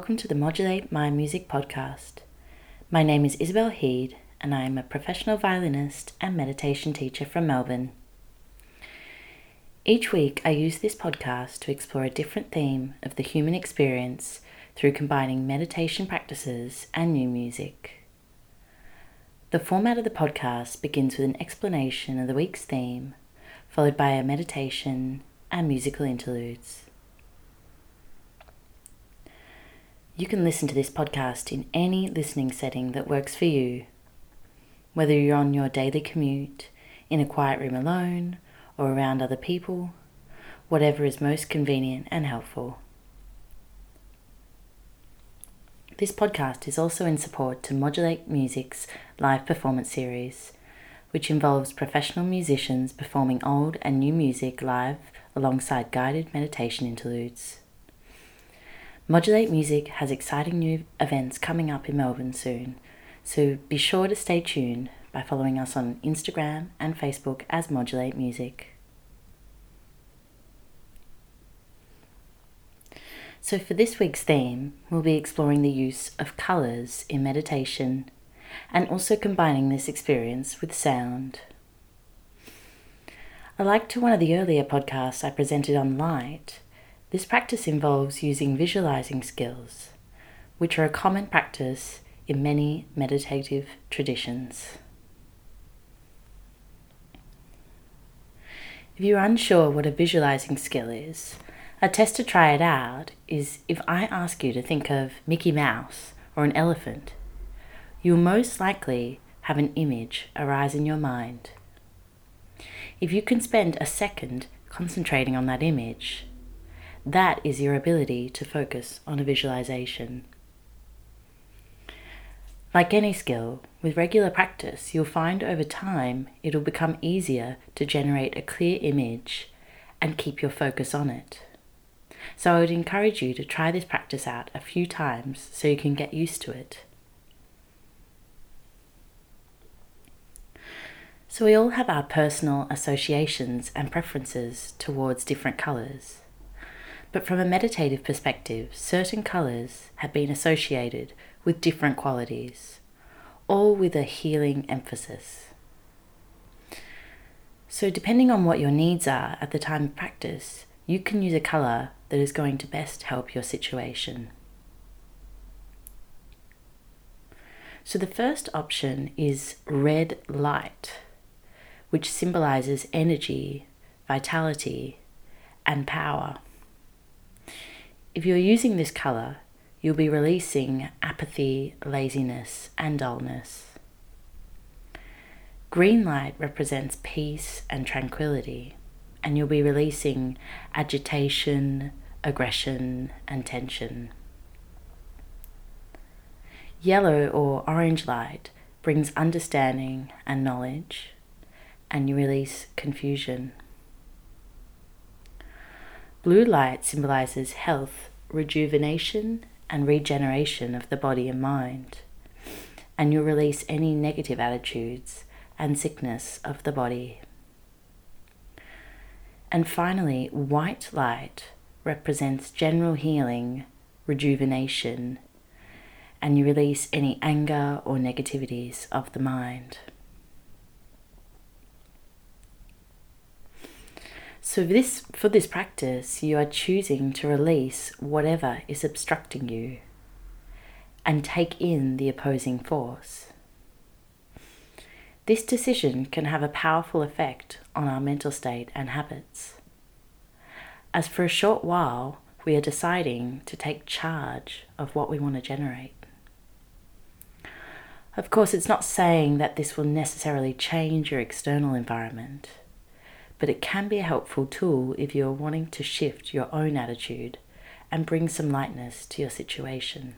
Welcome to the Modulate My Music podcast. My name is Isabel Heed, and I am a professional violinist and meditation teacher from Melbourne. Each week, I use this podcast to explore a different theme of the human experience through combining meditation practices and new music. The format of the podcast begins with an explanation of the week's theme, followed by a meditation and musical interludes. You can listen to this podcast in any listening setting that works for you, whether you're on your daily commute, in a quiet room alone, or around other people, whatever is most convenient and helpful. This podcast is also in support to Modulate Music's live performance series, which involves professional musicians performing old and new music live alongside guided meditation interludes. Modulate Music has exciting new events coming up in Melbourne soon, so be sure to stay tuned by following us on Instagram and Facebook as Modulate Music. So, for this week's theme, we'll be exploring the use of colours in meditation and also combining this experience with sound. I like to one of the earlier podcasts I presented on light, this practice involves using visualizing skills, which are a common practice in many meditative traditions. If you're unsure what a visualizing skill is, a test to try it out is if I ask you to think of Mickey Mouse or an elephant, you'll most likely have an image arise in your mind. If you can spend a second concentrating on that image, that is your ability to focus on a visualization. Like any skill, with regular practice, you'll find over time it'll become easier to generate a clear image and keep your focus on it. So I would encourage you to try this practice out a few times so you can get used to it. So we all have our personal associations and preferences towards different colours. But from a meditative perspective, certain colours have been associated with different qualities, all with a healing emphasis. So, depending on what your needs are at the time of practice, you can use a colour that is going to best help your situation. So, the first option is red light, which symbolizes energy, vitality, and power. If you're using this colour, you'll be releasing apathy, laziness, and dullness. Green light represents peace and tranquility, and you'll be releasing agitation, aggression, and tension. Yellow or orange light brings understanding and knowledge, and you release confusion. Blue light symbolizes health, rejuvenation, and regeneration of the body and mind. And you release any negative attitudes and sickness of the body. And finally, white light represents general healing, rejuvenation, and you release any anger or negativities of the mind. So this for this practice, you are choosing to release whatever is obstructing you and take in the opposing force. This decision can have a powerful effect on our mental state and habits. As for a short while, we are deciding to take charge of what we want to generate. Of course, it's not saying that this will necessarily change your external environment but it can be a helpful tool if you are wanting to shift your own attitude and bring some lightness to your situation.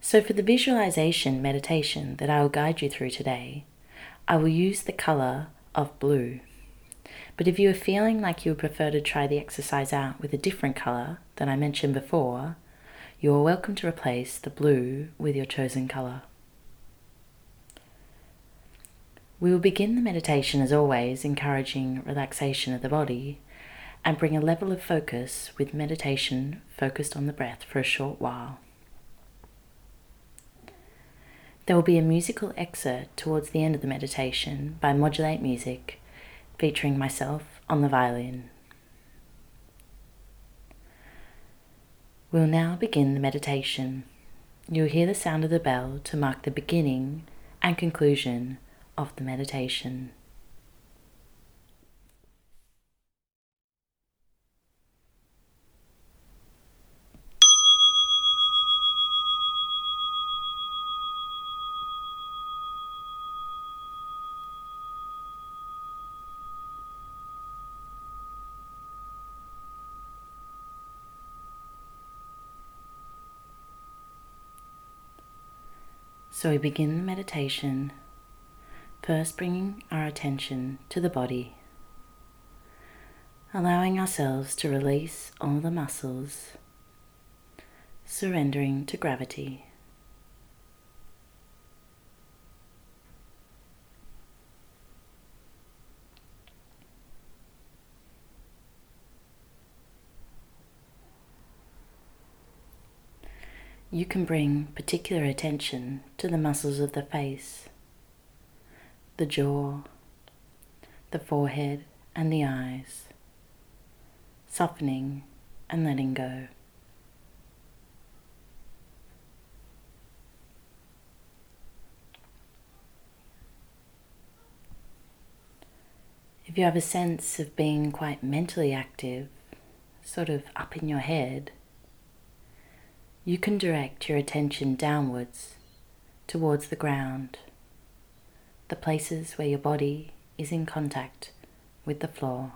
So, for the visualization meditation that I will guide you through today, I will use the color of blue. But if you are feeling like you would prefer to try the exercise out with a different color than I mentioned before, you are welcome to replace the blue with your chosen color. We will begin the meditation as always, encouraging relaxation of the body, and bring a level of focus with meditation focused on the breath for a short while. There will be a musical excerpt towards the end of the meditation by Modulate Music, featuring myself on the violin. We'll now begin the meditation. You'll hear the sound of the bell to mark the beginning and conclusion of the meditation. So we begin the meditation, first bringing our attention to the body, allowing ourselves to release all the muscles, surrendering to gravity. You can bring particular attention to the muscles of the face, the jaw, the forehead, and the eyes, softening and letting go. If you have a sense of being quite mentally active, sort of up in your head, you can direct your attention downwards towards the ground, the places where your body is in contact with the floor.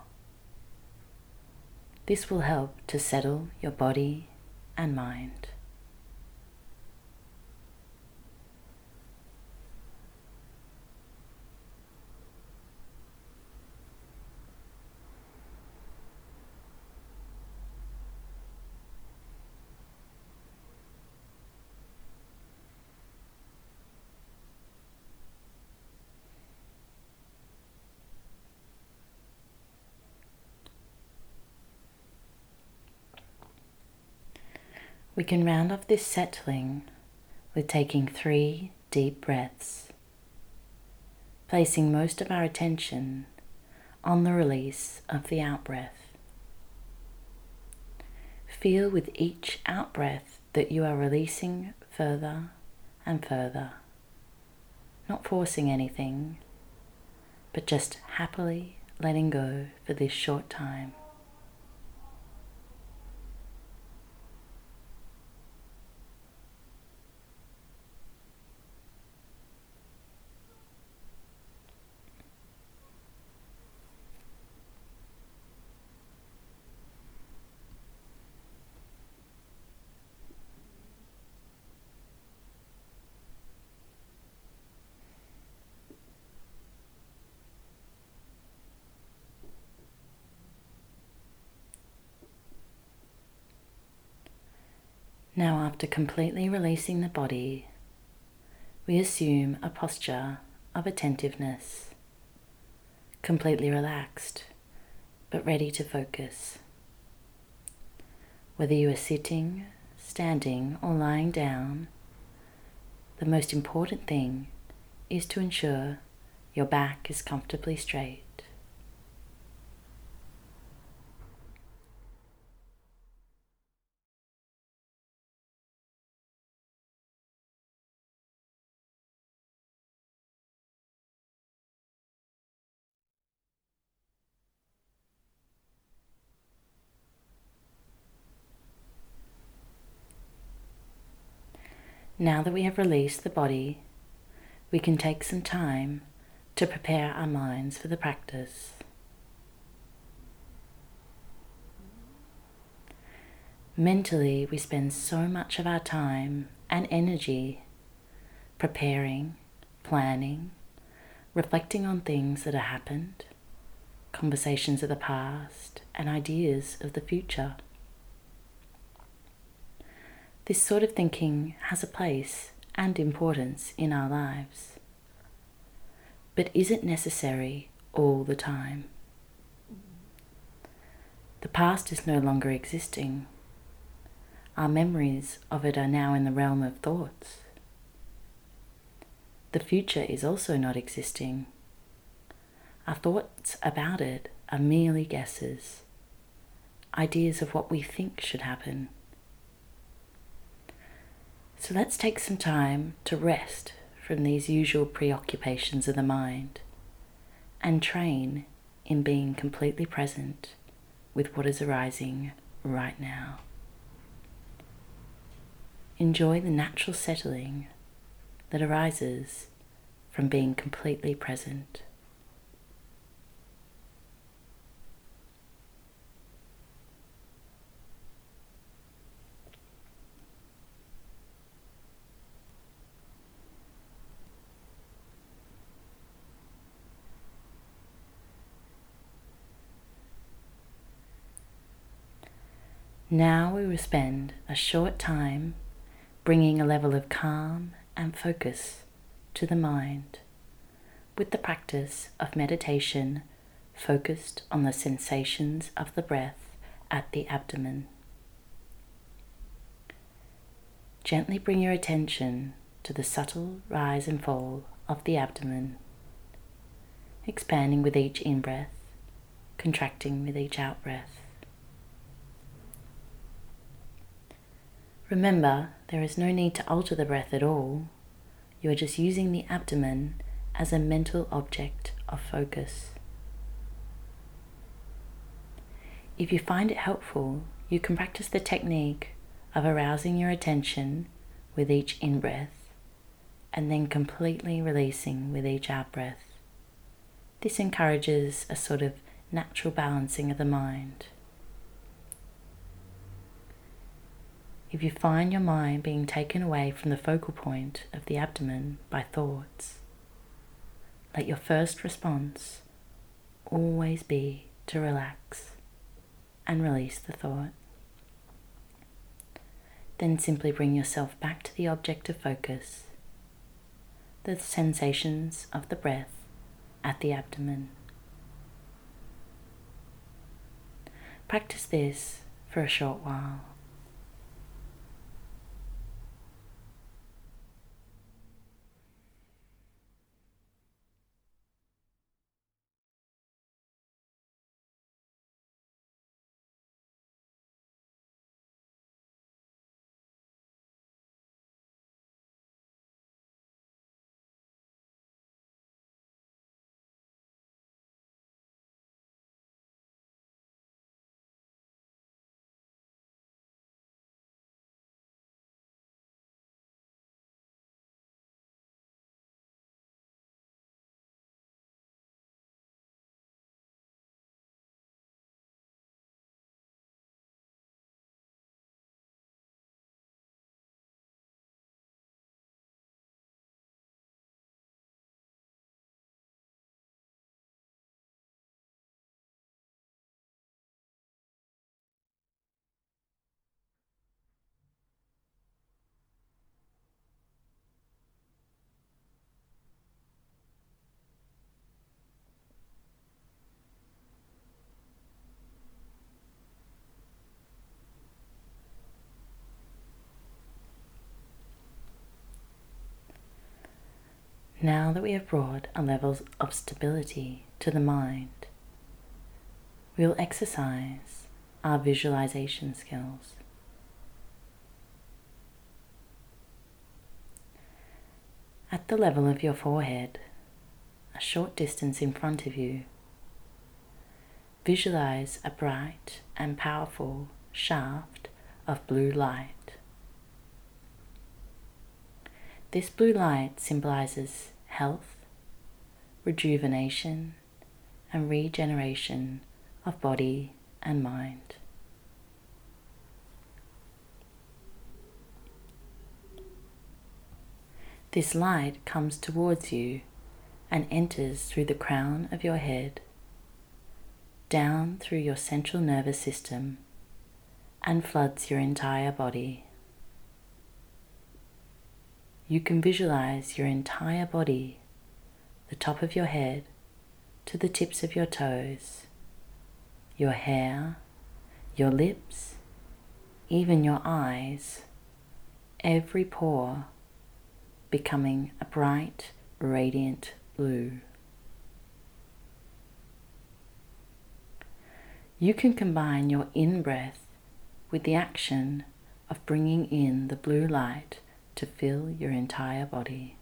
This will help to settle your body and mind. We can round off this settling with taking three deep breaths, placing most of our attention on the release of the out breath. Feel with each out breath that you are releasing further and further, not forcing anything, but just happily letting go for this short time. Now, after completely releasing the body, we assume a posture of attentiveness, completely relaxed but ready to focus. Whether you are sitting, standing, or lying down, the most important thing is to ensure your back is comfortably straight. Now that we have released the body, we can take some time to prepare our minds for the practice. Mentally, we spend so much of our time and energy preparing, planning, reflecting on things that have happened, conversations of the past, and ideas of the future. This sort of thinking has a place and importance in our lives. But is it necessary all the time? The past is no longer existing. Our memories of it are now in the realm of thoughts. The future is also not existing. Our thoughts about it are merely guesses, ideas of what we think should happen. So let's take some time to rest from these usual preoccupations of the mind and train in being completely present with what is arising right now. Enjoy the natural settling that arises from being completely present. Now we will spend a short time bringing a level of calm and focus to the mind with the practice of meditation focused on the sensations of the breath at the abdomen. Gently bring your attention to the subtle rise and fall of the abdomen, expanding with each in breath, contracting with each out breath. Remember, there is no need to alter the breath at all. You are just using the abdomen as a mental object of focus. If you find it helpful, you can practice the technique of arousing your attention with each in breath and then completely releasing with each out breath. This encourages a sort of natural balancing of the mind. If you find your mind being taken away from the focal point of the abdomen by thoughts, let your first response always be to relax and release the thought. Then simply bring yourself back to the object of focus, the sensations of the breath at the abdomen. Practice this for a short while. Now that we have brought a level of stability to the mind, we will exercise our visualization skills. At the level of your forehead, a short distance in front of you, visualize a bright and powerful shaft of blue light. This blue light symbolizes health, rejuvenation, and regeneration of body and mind. This light comes towards you and enters through the crown of your head, down through your central nervous system, and floods your entire body you can visualize your entire body, the top of your head to the tips of your toes, your hair, your lips, even your eyes, every pore becoming a bright, radiant blue. You can combine your in breath with the action of bringing in the blue light to fill your entire body.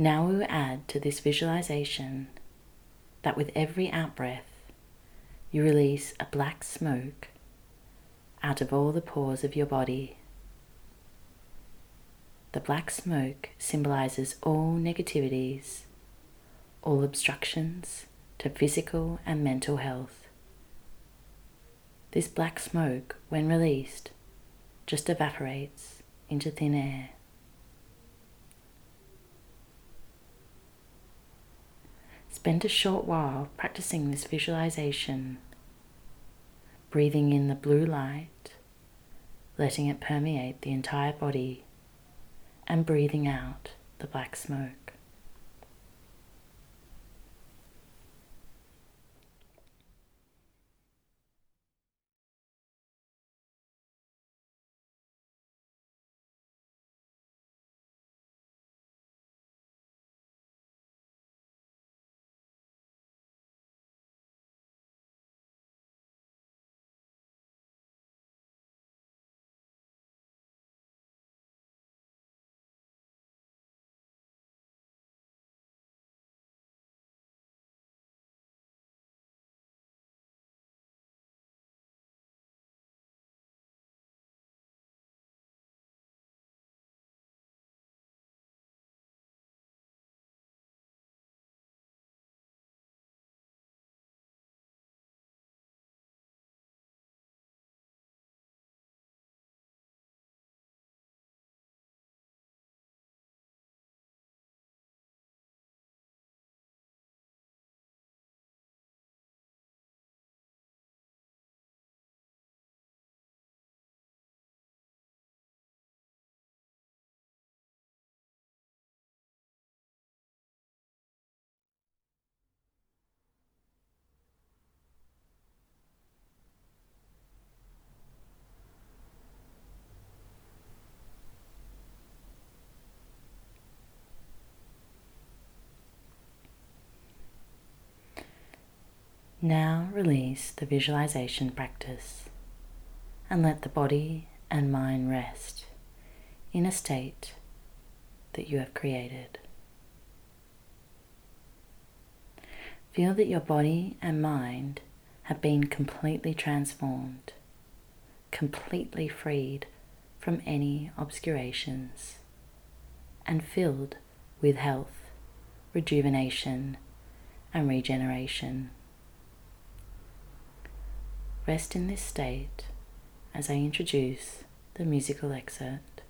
Now we will add to this visualization that with every out breath, you release a black smoke out of all the pores of your body. The black smoke symbolizes all negativities, all obstructions to physical and mental health. This black smoke, when released, just evaporates into thin air. Spend a short while practicing this visualization, breathing in the blue light, letting it permeate the entire body, and breathing out the black smoke. Now release the visualization practice and let the body and mind rest in a state that you have created. Feel that your body and mind have been completely transformed, completely freed from any obscurations, and filled with health, rejuvenation, and regeneration. Rest in this state as I introduce the musical excerpt.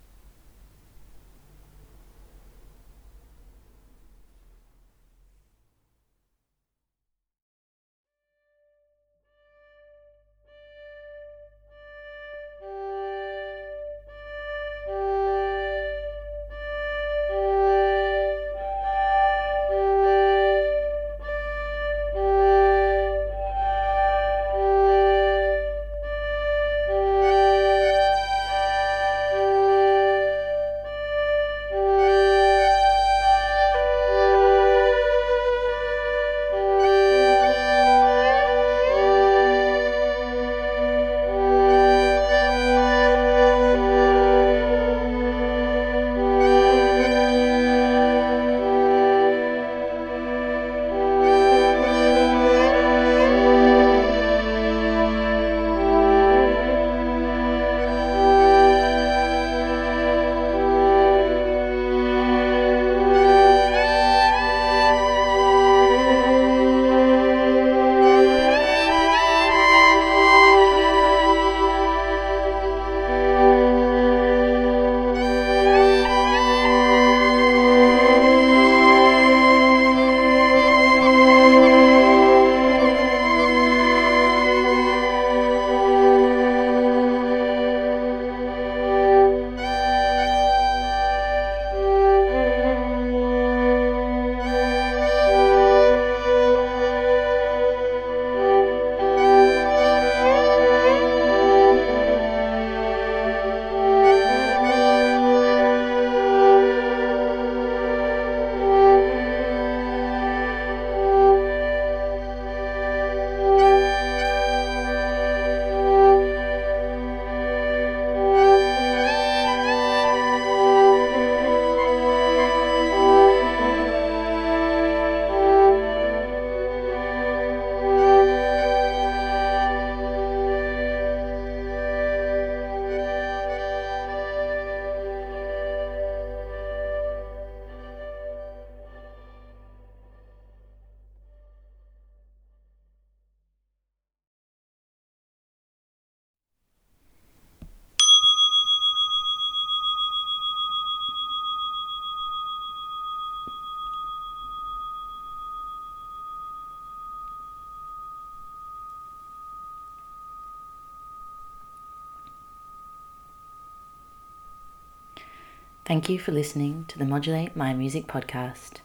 Thank you for listening to the Modulate My Music podcast.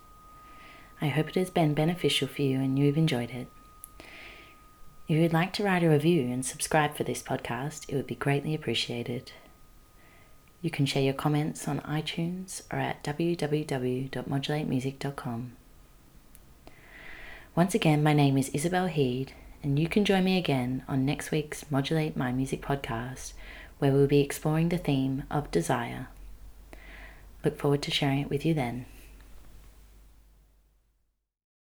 I hope it has been beneficial for you and you've enjoyed it. If you would like to write a review and subscribe for this podcast, it would be greatly appreciated. You can share your comments on iTunes or at www.modulatemusic.com. Once again, my name is Isabel Heed, and you can join me again on next week's Modulate My Music podcast, where we'll be exploring the theme of desire. Look forward to sharing it with you then.